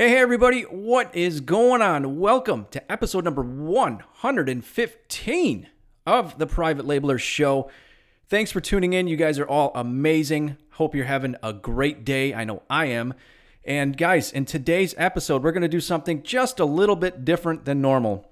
Hey, hey, everybody, what is going on? Welcome to episode number 115 of the Private Labeler Show. Thanks for tuning in. You guys are all amazing. Hope you're having a great day. I know I am. And guys, in today's episode, we're going to do something just a little bit different than normal.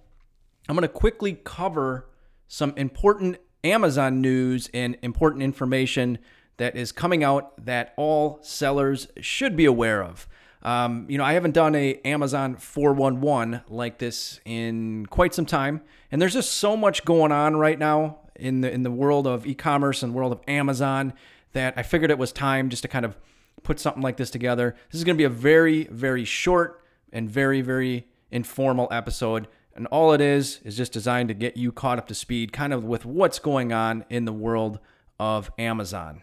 I'm going to quickly cover some important Amazon news and important information that is coming out that all sellers should be aware of. Um, you know, I haven't done a Amazon 411 like this in quite some time, and there's just so much going on right now in the in the world of e-commerce and world of Amazon that I figured it was time just to kind of put something like this together. This is going to be a very very short and very very informal episode, and all it is is just designed to get you caught up to speed kind of with what's going on in the world of Amazon.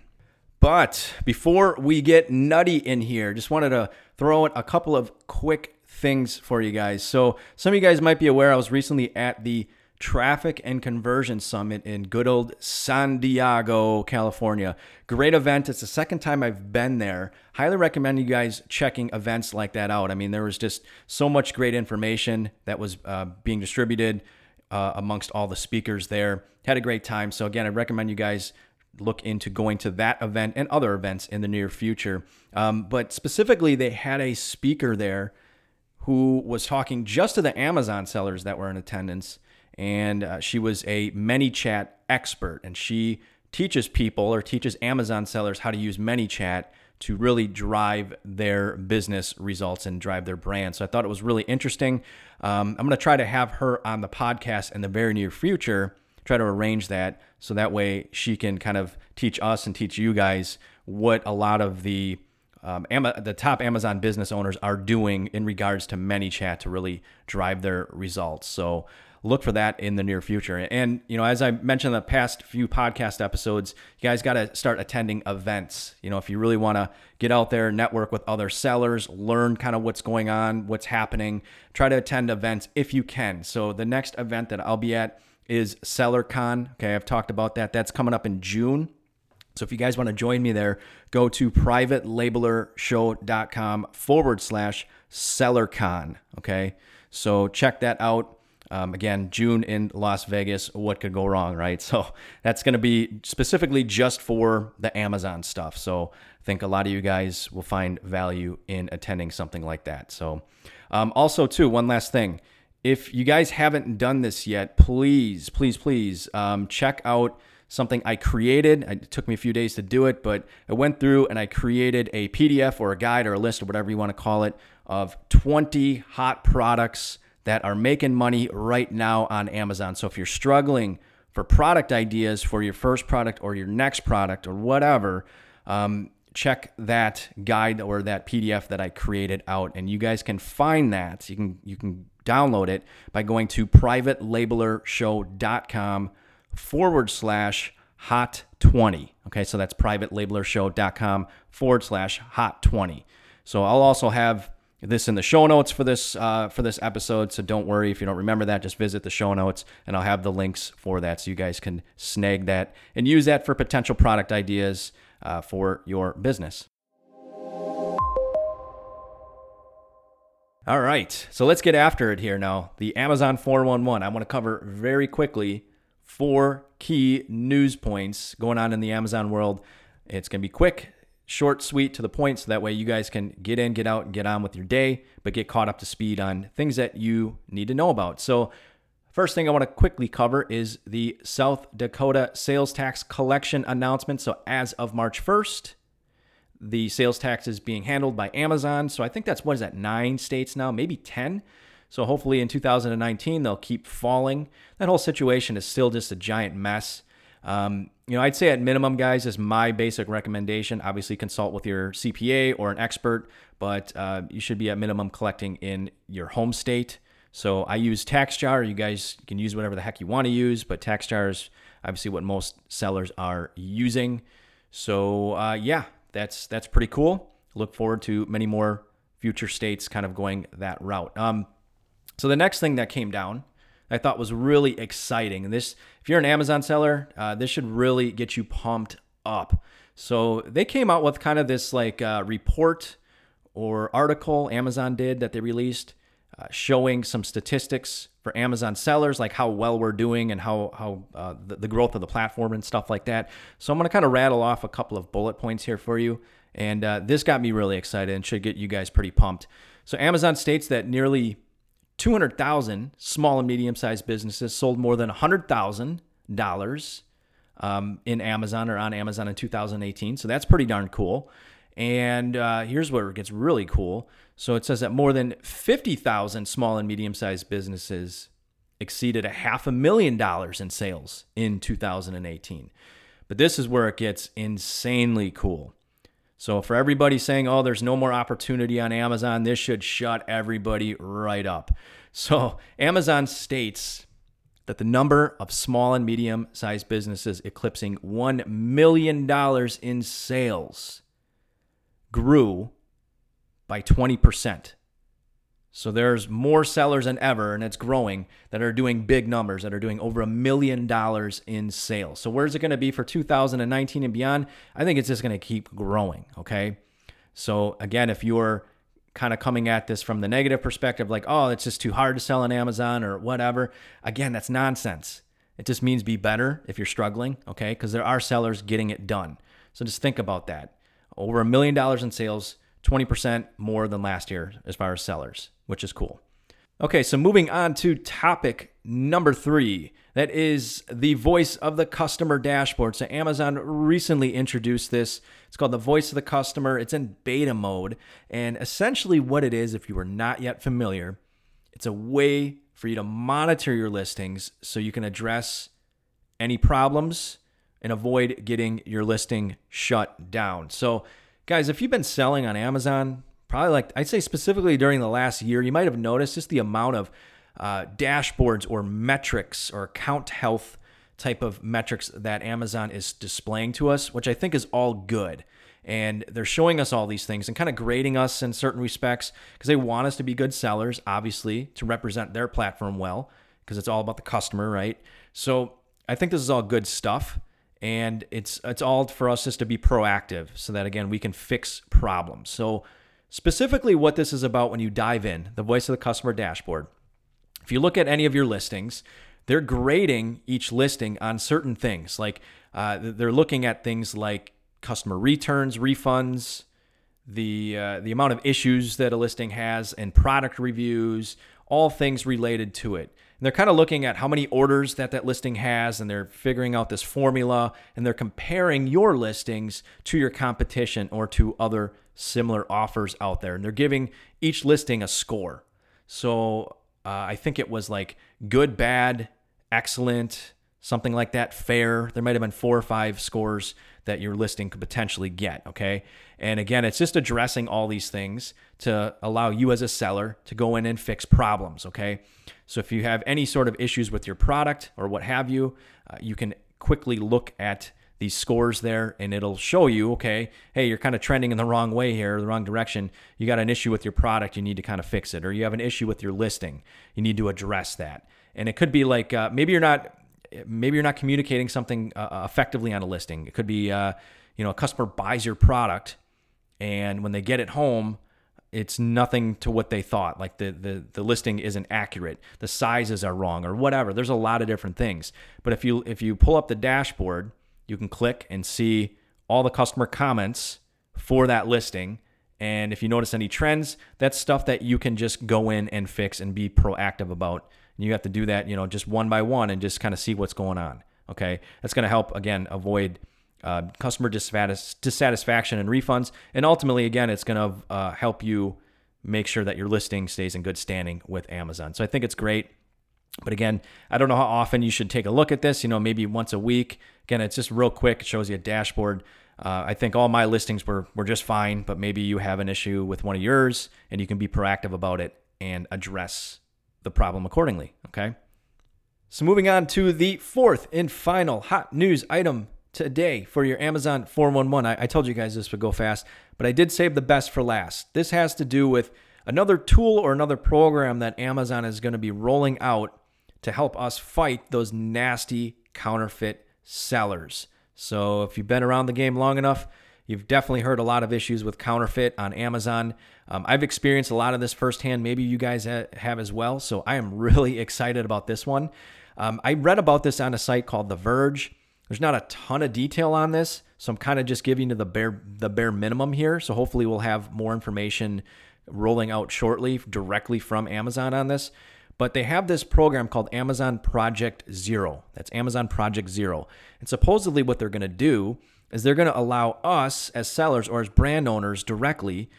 But before we get nutty in here, just wanted to throw out a couple of quick things for you guys. So, some of you guys might be aware I was recently at the Traffic and Conversion Summit in good old San Diego, California. Great event. It's the second time I've been there. Highly recommend you guys checking events like that out. I mean, there was just so much great information that was uh, being distributed uh, amongst all the speakers there. Had a great time. So, again, I recommend you guys look into going to that event and other events in the near future. Um, but specifically, they had a speaker there who was talking just to the Amazon sellers that were in attendance. And uh, she was a ManyChat expert, and she teaches people or teaches Amazon sellers how to use ManyChat to really drive their business results and drive their brand. So I thought it was really interesting. Um, I'm going to try to have her on the podcast in the very near future try to arrange that so that way she can kind of teach us and teach you guys what a lot of the um, the top Amazon business owners are doing in regards to ManyChat to really drive their results. So look for that in the near future. And you know, as I mentioned in the past few podcast episodes, you guys got to start attending events. You know, if you really want to get out there, network with other sellers, learn kind of what's going on, what's happening, try to attend events if you can. So the next event that I'll be at is SellerCon. Okay, I've talked about that. That's coming up in June. So if you guys want to join me there, go to privatelabelershow.com forward slash SellerCon. Okay, so check that out. Um, again, June in Las Vegas. What could go wrong, right? So that's going to be specifically just for the Amazon stuff. So I think a lot of you guys will find value in attending something like that. So um, also, too, one last thing if you guys haven't done this yet, please, please, please um, check out something I created. It took me a few days to do it, but I went through and I created a PDF or a guide or a list or whatever you want to call it of 20 hot products that are making money right now on Amazon. So if you're struggling for product ideas for your first product or your next product or whatever, um, check that guide or that PDF that I created out, and you guys can find that. You can you can download it by going to privatelabelershow.com forward slash hot 20. Okay, so that's privatelabelershow.com forward slash hot 20. So I'll also have this in the show notes for this uh, for this episode. So don't worry if you don't remember that. Just visit the show notes, and I'll have the links for that, so you guys can snag that and use that for potential product ideas uh, for your business. All right, so let's get after it here now. The Amazon 411. I want to cover very quickly four key news points going on in the Amazon world. It's going to be quick, short, sweet, to the point, so that way you guys can get in, get out, and get on with your day, but get caught up to speed on things that you need to know about. So, first thing I want to quickly cover is the South Dakota sales tax collection announcement. So, as of March 1st, the sales tax is being handled by Amazon. So I think that's what is that nine states now, maybe 10. So hopefully in 2019 they'll keep falling. That whole situation is still just a giant mess. Um, you know, I'd say at minimum, guys, is my basic recommendation. Obviously, consult with your CPA or an expert, but uh, you should be at minimum collecting in your home state. So I use TaxJar. You guys can use whatever the heck you want to use, but TaxJar is obviously what most sellers are using. So uh, yeah, that's that's pretty cool. Look forward to many more future states kind of going that route. Um, so the next thing that came down, I thought was really exciting. This, if you're an Amazon seller, uh, this should really get you pumped up. So they came out with kind of this like uh, report or article Amazon did that they released uh, showing some statistics for Amazon sellers, like how well we're doing and how how uh, the, the, growth of the platform and stuff like that. So I'm going to kind of rattle off a couple of bullet points here for you, and uh, this got me really excited and should get you guys pretty pumped. So Amazon states that nearly 200,000 small and medium sized businesses sold more than $100,000 um, in Amazon or on Amazon in 2018. So that's pretty darn cool. And uh, here's where it gets really cool. So it says that more than 50,000 small and medium sized businesses exceeded a half a million dollars in sales in 2018. But this is where it gets insanely cool. So for everybody saying, oh, there's no more opportunity on Amazon, this should shut everybody right up. So Amazon states that the number of small and medium sized businesses eclipsing $1 million in sales grew by 20%. So there's more sellers than ever, and it's growing, that are doing big numbers, that are doing over a million dollars in sales. So where's it going to be for 2019 and beyond? I think it's just going to keep growing. Okay. So again, if you're kind of coming at this from the negative perspective, like, oh, it's just too hard to sell on Amazon or whatever, again, that's nonsense. It just means be better if you're struggling. Okay. Because there are sellers getting it done. So just think about that over a million dollars in sales, 20% more than last year as far as sellers, which is cool. Okay, so moving on to topic number three. That is the voice of the customer dashboard. So, Amazon recently introduced this. It's called the voice of the customer. It's in beta mode. And essentially, what it is, if you are not yet familiar, it's a way for you to monitor your listings so you can address any problems and avoid getting your listing shut down. So, guys, if you've been selling on Amazon, probably like I'd say specifically during the last year, you might have noticed just the amount of uh, dashboards or metrics or account health type of metrics that Amazon is displaying to us, which I think is all good. And they're showing us all these things and kind of grading us in certain respects because they want us to be good sellers, obviously, to represent their platform well, because it's all about the customer, right? So I think this is all good stuff and it's it's all for us just to be proactive so that again we can fix problems. So specifically what this is about when you dive in the voice of the customer dashboard. If you look at any of your listings they're grading each listing on certain things. Like uh, they're looking at things like customer returns refunds the uh, the amount of issues that a listing has and product reviews all things related to it and they're kind of looking at how many orders that that listing has and they're figuring out this formula and they're comparing your listings to your competition or to other similar offers out there. And they're giving each listing a score. So uh, I think it was like good, bad, excellent, something like that, fair. There might have been four or five scores that your listing could potentially get. Okay. And again, it's just addressing all these things to allow you as a seller to go in and fix problems. Okay. So if you have any sort of issues with your product or what have you, uh, you can quickly look at these scores there and it'll show you, okay, hey, you're kind of trending in the wrong way here, the wrong direction. You got an issue with your product, you need to kind of fix it. Or you have an issue with your listing, you need to address that. And it could be like uh, maybe you're not maybe you're not communicating something uh, uh, effectively on a listing. It could be, uh, you know, a customer buys your product, and when they get it home, it's nothing to what they thought. Like the the the listing isn't accurate, the sizes are wrong, or whatever. There's a lot of different things. But if you if you pull up the dashboard, you can click and see all the customer comments for that listing. And if you notice any trends, that's stuff that you can just go in and fix and be proactive about and you have to do that, you know, just one by one and just kind of see what's going on. Okay. That's going to help, again, avoid uh, customer dissatisfaction and refunds. And ultimately, again, it's going to uh, help you make sure that your listing stays in good standing with Amazon. So I think it's great. But again, I don't know how often you should take a look at this, you know, maybe once a week. Again, it's just real quick. It shows you a dashboard. Uh, I think all my listings were, were just fine, but maybe you have an issue with one of yours and you can be proactive about it and address the problem accordingly. Okay. So, moving on to the fourth and final hot news item today for your Amazon 411. I, I, told you guys this would go fast, but I did save the best for last. This has to do with another tool or another program that Amazon is going to be rolling out to help us fight those nasty counterfeit sellers. So, if you've been around the game long enough, You've definitely heard a lot of issues with counterfeit on Amazon. Um, I've experienced a lot of this firsthand. Maybe you guys ha- have as well. So I am really excited about this one. Um, I read about this on a site called The Verge. There's not a ton of detail on this, so I'm kind of just giving you the bare the bare minimum here. So hopefully we'll have more information rolling out shortly directly from Amazon on this. But they have this program called Amazon Project Zero. That's Amazon Project Zero. And supposedly what they're going to do is they're going to allow us as sellers or as brand owners directly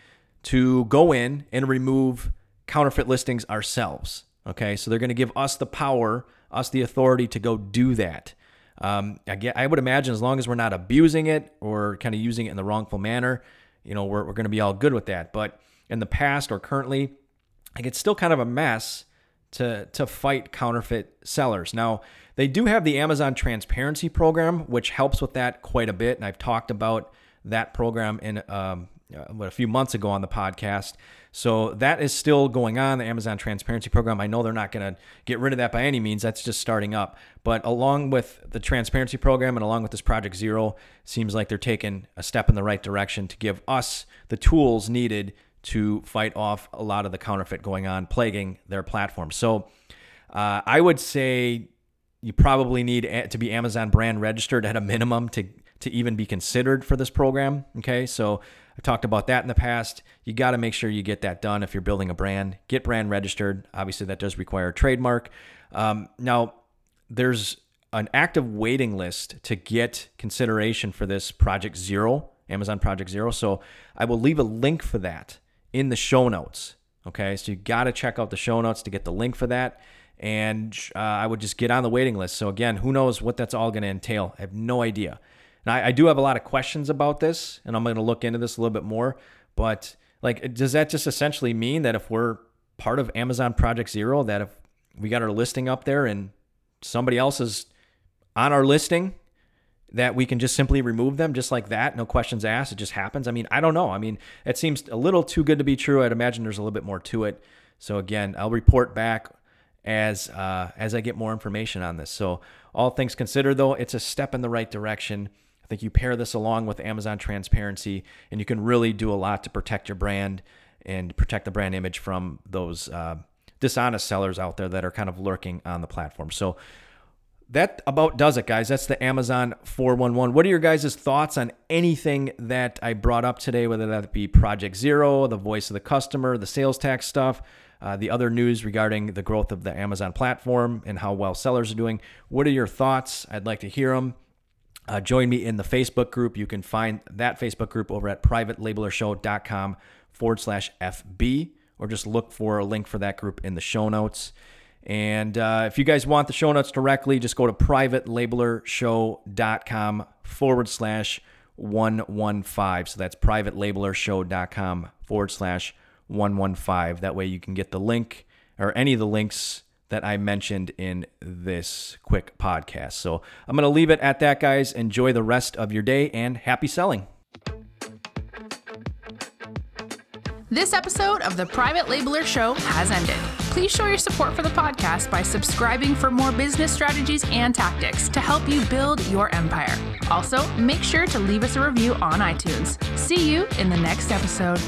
to go in and remove counterfeit listings ourselves. Okay, so they're going to give us the power, us the authority to go do that. Um, I, get, I would imagine as long as we're not abusing it or kind of using it in the wrongful manner, you know, we're, we're going to be all good with that. But in the past or currently, like it's still kind of a mess to to fight counterfeit sellers. Now, they do have the Amazon Transparency Program, which helps with that quite a bit, and I've talked about that program in um, uh, a few months ago on the podcast. So that is still going on, the Amazon Transparency Program. I know they're not going to get rid of that by any means. That's just starting up. But along with the Transparency Program and along with this Project Zero, seems like they're taking a step in the right direction to give us the tools needed to fight off a lot of the counterfeit going on, plaguing their platform. So uh, I would say you probably need to be Amazon brand registered at a minimum to to even be considered for this program. Okay, so I talked about that in the past. You got to make sure you get that done if you're building a brand. Get brand registered. Obviously, that does require a trademark. Um, now, there's an active waiting list to get consideration for this Project Zero, Amazon Project Zero. So I will leave a link for that in the show notes. Okay, so you got to check out the show notes to get the link for that. And uh, I would just get on the waiting list. So, again, who knows what that's all going to entail? I have no idea. Now, I, I do have a lot of questions about this, and I'm going to look into this a little bit more. But, like, does that just essentially mean that if we're part of Amazon Project Zero, that if we got our listing up there and somebody else is on our listing that we can just simply remove them just like that, no questions asked. It just happens. I mean, I don't know. I mean, it seems a little too good to be true. I'd imagine there's a little bit more to it. So again, I'll report back as uh, as I get more information on this. So all things considered, though, it's a step in the right direction. I think you pair this along with Amazon transparency, and you can really do a lot to protect your brand and protect the brand image from those uh, dishonest sellers out there that are kind of lurking on the platform. So that about does it, guys. That's the Amazon 411. What are your guys' thoughts on anything that I brought up today, whether that be Project Zero, the voice of the customer, the sales tax stuff, uh, the other news regarding the growth of the Amazon platform and how well sellers are doing? What are your thoughts? I'd like to hear them. Uh, join me in the Facebook group. You can find that Facebook group over at privatelabelershow.com forward slash FB, or just look for a link for that group in the show notes. And uh, if you guys want the show notes directly, just go to privatelabelershow.com forward slash 115. So that's privatelabelershow.com forward slash 115. That way you can get the link or any of the links that I mentioned in this quick podcast. So I'm going to leave it at that, guys. Enjoy the rest of your day and happy selling. This episode of the Private Labeler Show has ended. Please show your support for the podcast by subscribing for more business strategies and tactics to help you build your empire. Also, make sure to leave us a review on iTunes. See you in the next episode.